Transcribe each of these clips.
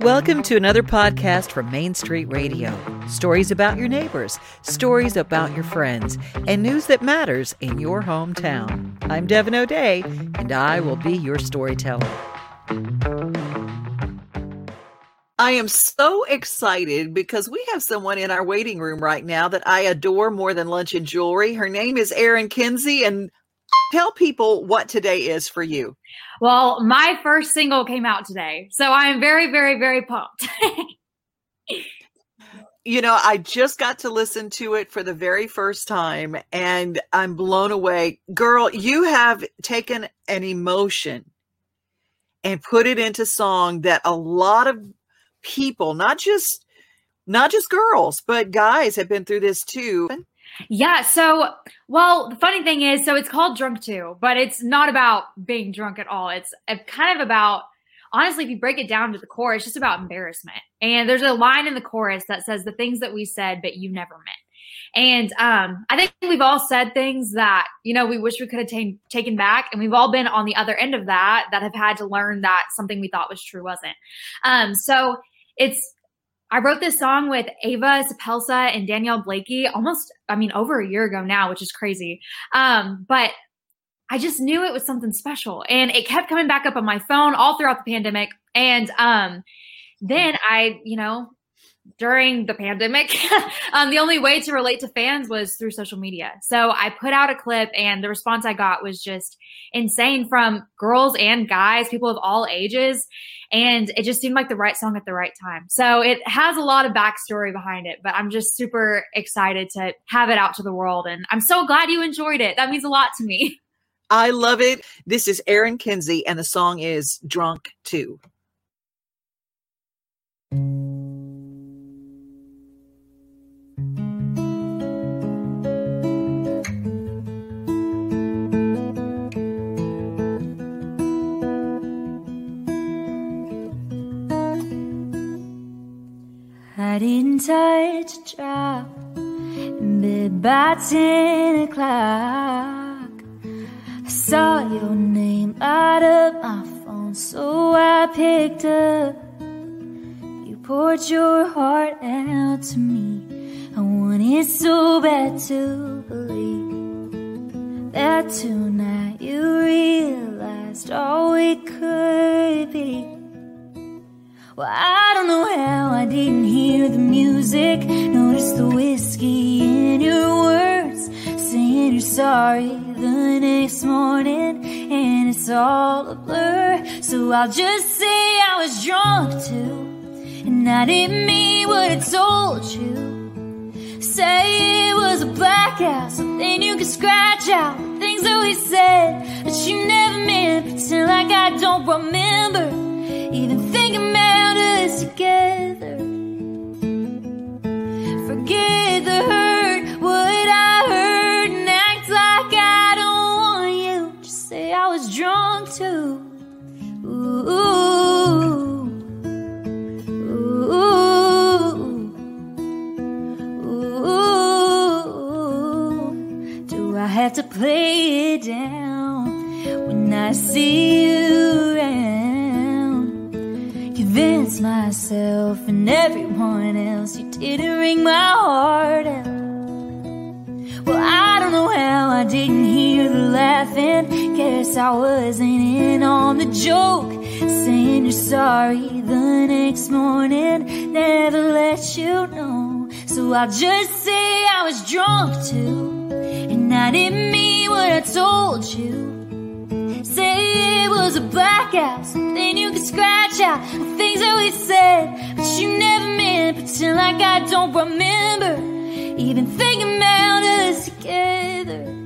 Welcome to another podcast from Main Street Radio. Stories about your neighbors, stories about your friends, and news that matters in your hometown. I'm Devin O'Day, and I will be your storyteller. I am so excited because we have someone in our waiting room right now that I adore more than lunch and jewelry. Her name is Erin Kinsey, and tell people what today is for you. Well, my first single came out today. So I am very, very, very pumped. you know, I just got to listen to it for the very first time and I'm blown away. Girl, you have taken an emotion and put it into song that a lot of people, not just not just girls, but guys have been through this too. Yeah. So, well, the funny thing is, so it's called Drunk Too, but it's not about being drunk at all. It's kind of about, honestly, if you break it down to the core, it's just about embarrassment. And there's a line in the chorus that says, the things that we said, but you never meant. And um, I think we've all said things that, you know, we wish we could have t- taken back. And we've all been on the other end of that, that have had to learn that something we thought was true wasn't. Um, so it's I wrote this song with Ava Suppelsa and Danielle Blakey almost, I mean, over a year ago now, which is crazy. Um, but I just knew it was something special. And it kept coming back up on my phone all throughout the pandemic. And um, then I, you know, during the pandemic, um, the only way to relate to fans was through social media. So I put out a clip, and the response I got was just insane from girls and guys, people of all ages. And it just seemed like the right song at the right time. So it has a lot of backstory behind it, but I'm just super excited to have it out to the world. And I'm so glad you enjoyed it. That means a lot to me. I love it. This is Erin Kinsey, and the song is Drunk Too. Bed by ten o'clock. I saw your name out of my phone, so I picked up. You poured your heart out to me. I wanted so bad to believe that tonight you realized all we could be. Well, I don't know how I didn't hear the music, notice the whiskey you're sorry the next morning, and it's all a blur. So I'll just say I was drunk too, and I didn't mean what I told you. Say it was a blackout, something you could scratch out, things that we said that you never meant, pretend like I don't remember. Even thinking about us together. And everyone else you didn't ring my heart out. Well, I don't know how I didn't hear the laughing. Guess I wasn't in on the joke. Saying you're sorry the next morning, never let you know. So I'll just say I was drunk too, and I didn't mean what I told you. It was a blackout, something you could scratch out. The things that we said, but you never meant. Pretend like I don't remember, even thinking about us together.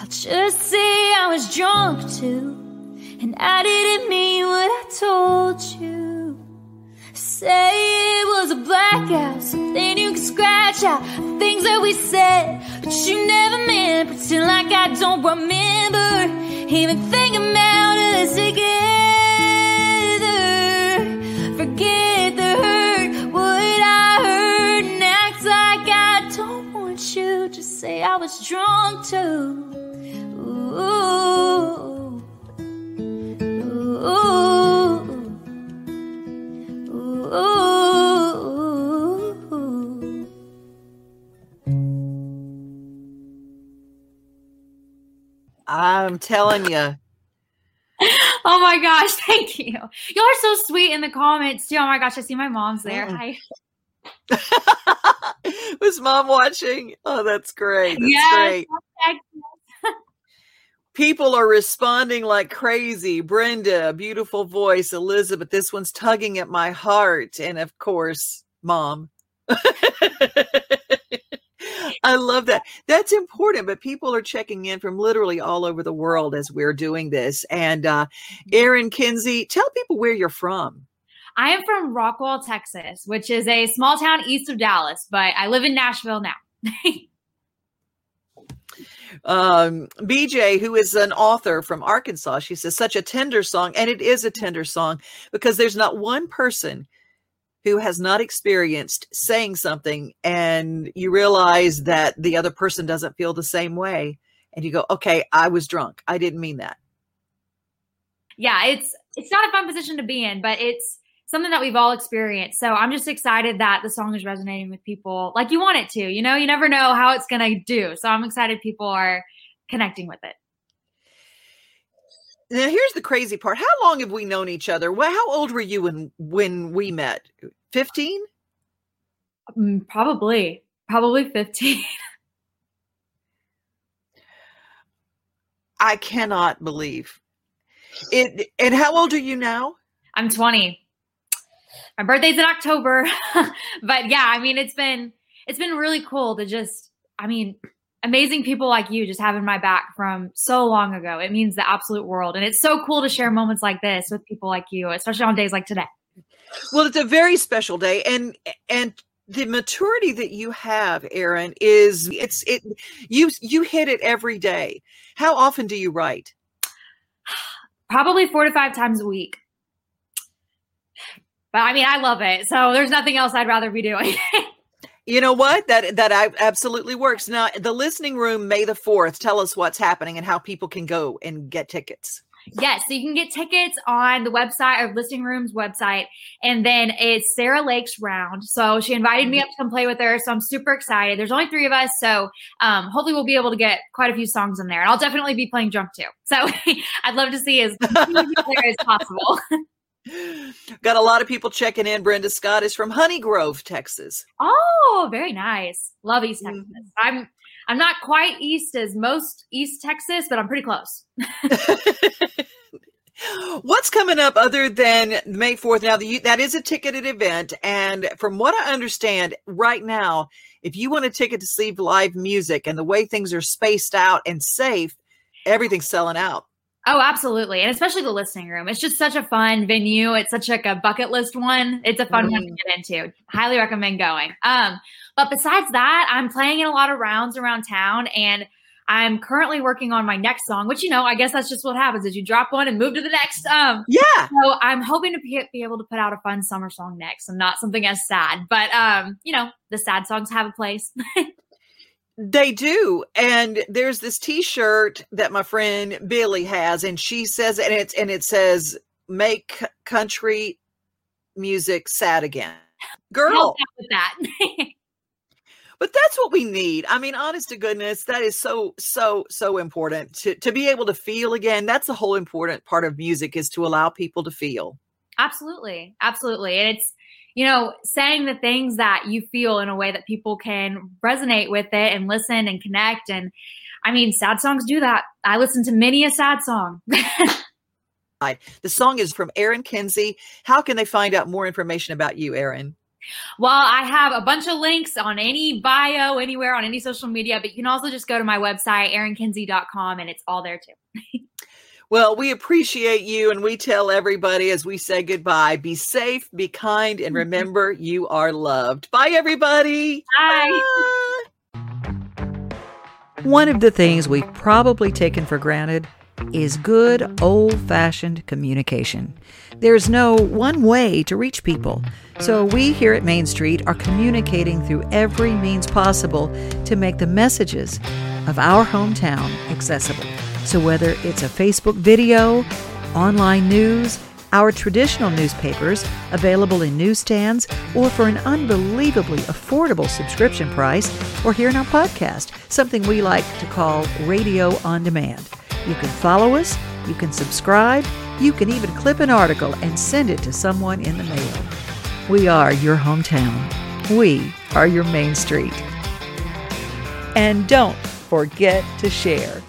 I'll just say I was drunk too, and I didn't mean what I told you. Say it was a blackout, something you can scratch out, the things that we said, but you never meant. Pretend like I don't remember, even think about us together. Forget the hurt, what I heard, and act like I don't want you to say I was drunk too. I'm telling you. Oh my gosh, thank you. Y'all are so sweet in the comments too. Oh my gosh, I see my mom's there. Mm. Hi. Was mom watching? Oh, that's great. That's Yes. great. People are responding like crazy. Brenda, beautiful voice. Elizabeth, this one's tugging at my heart. And of course, mom. I love that. That's important, but people are checking in from literally all over the world as we're doing this. And uh Erin Kinsey, tell people where you're from. I am from Rockwall, Texas, which is a small town east of Dallas, but I live in Nashville now. um, BJ, who is an author from Arkansas, she says, such a tender song. And it is a tender song because there's not one person who has not experienced saying something and you realize that the other person doesn't feel the same way. And you go, okay, I was drunk. I didn't mean that. yeah, it's it's not a fun position to be in, but it's something that we've all experienced. So I'm just excited that the song is resonating with people like you want it to. You know, you never know how it's gonna do. So I'm excited people are connecting with it. Now, here's the crazy part. How long have we known each other? Well, how old were you when when we met? 15? Mm, Probably, probably 15. I cannot believe it. And how old are you now? I'm 20. My birthday's in October. but yeah, I mean it's been it's been really cool to just I mean amazing people like you just having my back from so long ago. It means the absolute world and it's so cool to share moments like this with people like you, especially on days like today. Well, it's a very special day, and and the maturity that you have, Erin, is it's it. You you hit it every day. How often do you write? Probably 4 to 5 times a week. But I mean, I love it. So there's nothing else I'd rather be doing. You know what? That that absolutely works. Now, the listening room, May the fourth. Tell us what's happening and how people can go and get tickets. Yes, so you can get tickets on the website or Listing Room's website. And then it's Sarah Lake's round. So she invited me up to come play with her. So I'm super excited. There's only three of us. So um, hopefully we'll be able to get quite a few songs in there. And I'll definitely be playing drunk too. So I'd love to see as many people there as possible. Got a lot of people checking in. Brenda Scott is from Honey Grove, Texas. Oh, very nice. Love East Texas. Mhm. I'm I'm not quite east as most East Texas, but I'm pretty close. What's coming up other than May 4th? Now, the, that is a ticketed event. And from what I understand right now, if you want a ticket to see live music and the way things are spaced out and safe, everything's selling out. Oh, absolutely. And especially the listening room. It's just such a fun venue. It's such like a bucket list one. It's a fun one to get into. Highly recommend going. Um, but besides that, I'm playing in a lot of rounds around town and I'm currently working on my next song, which you know, I guess that's just what happens is you drop one and move to the next. Um, Yeah. so I'm hoping to be, be able to put out a fun summer song next and not something as sad. But um, you know, the sad songs have a place. They do. And there's this t-shirt that my friend Billy has and she says and it's and it says make country music sad again. Girl, with that. but that's what we need. I mean, honest to goodness, that is so so so important to to be able to feel again. That's the whole important part of music is to allow people to feel. Absolutely. Absolutely. And it's, you know, saying the things that you feel in a way that people can resonate with it and listen and connect. And I mean, sad songs do that. I listen to many a sad song. The song is from Erin Kinsey. How can they find out more information about you, Erin? well, I have a bunch of links on any bio, anywhere on any social media, but you can also just go to my website, erinkinsey.com, and it's all there too. Well, we appreciate you and we tell everybody as we say goodbye be safe, be kind, and mm-hmm. remember you are loved. Bye, everybody. Bye. One of the things we've probably taken for granted is good old fashioned communication. There's no one way to reach people. So we here at Main Street are communicating through every means possible to make the messages of our hometown accessible. So whether it's a Facebook video, online news, our traditional newspapers available in newsstands or for an unbelievably affordable subscription price, or here in our podcast, something we like to call radio on demand. You can follow us, you can subscribe, you can even clip an article and send it to someone in the mail. We are your hometown. We are your Main Street. And don't forget to share.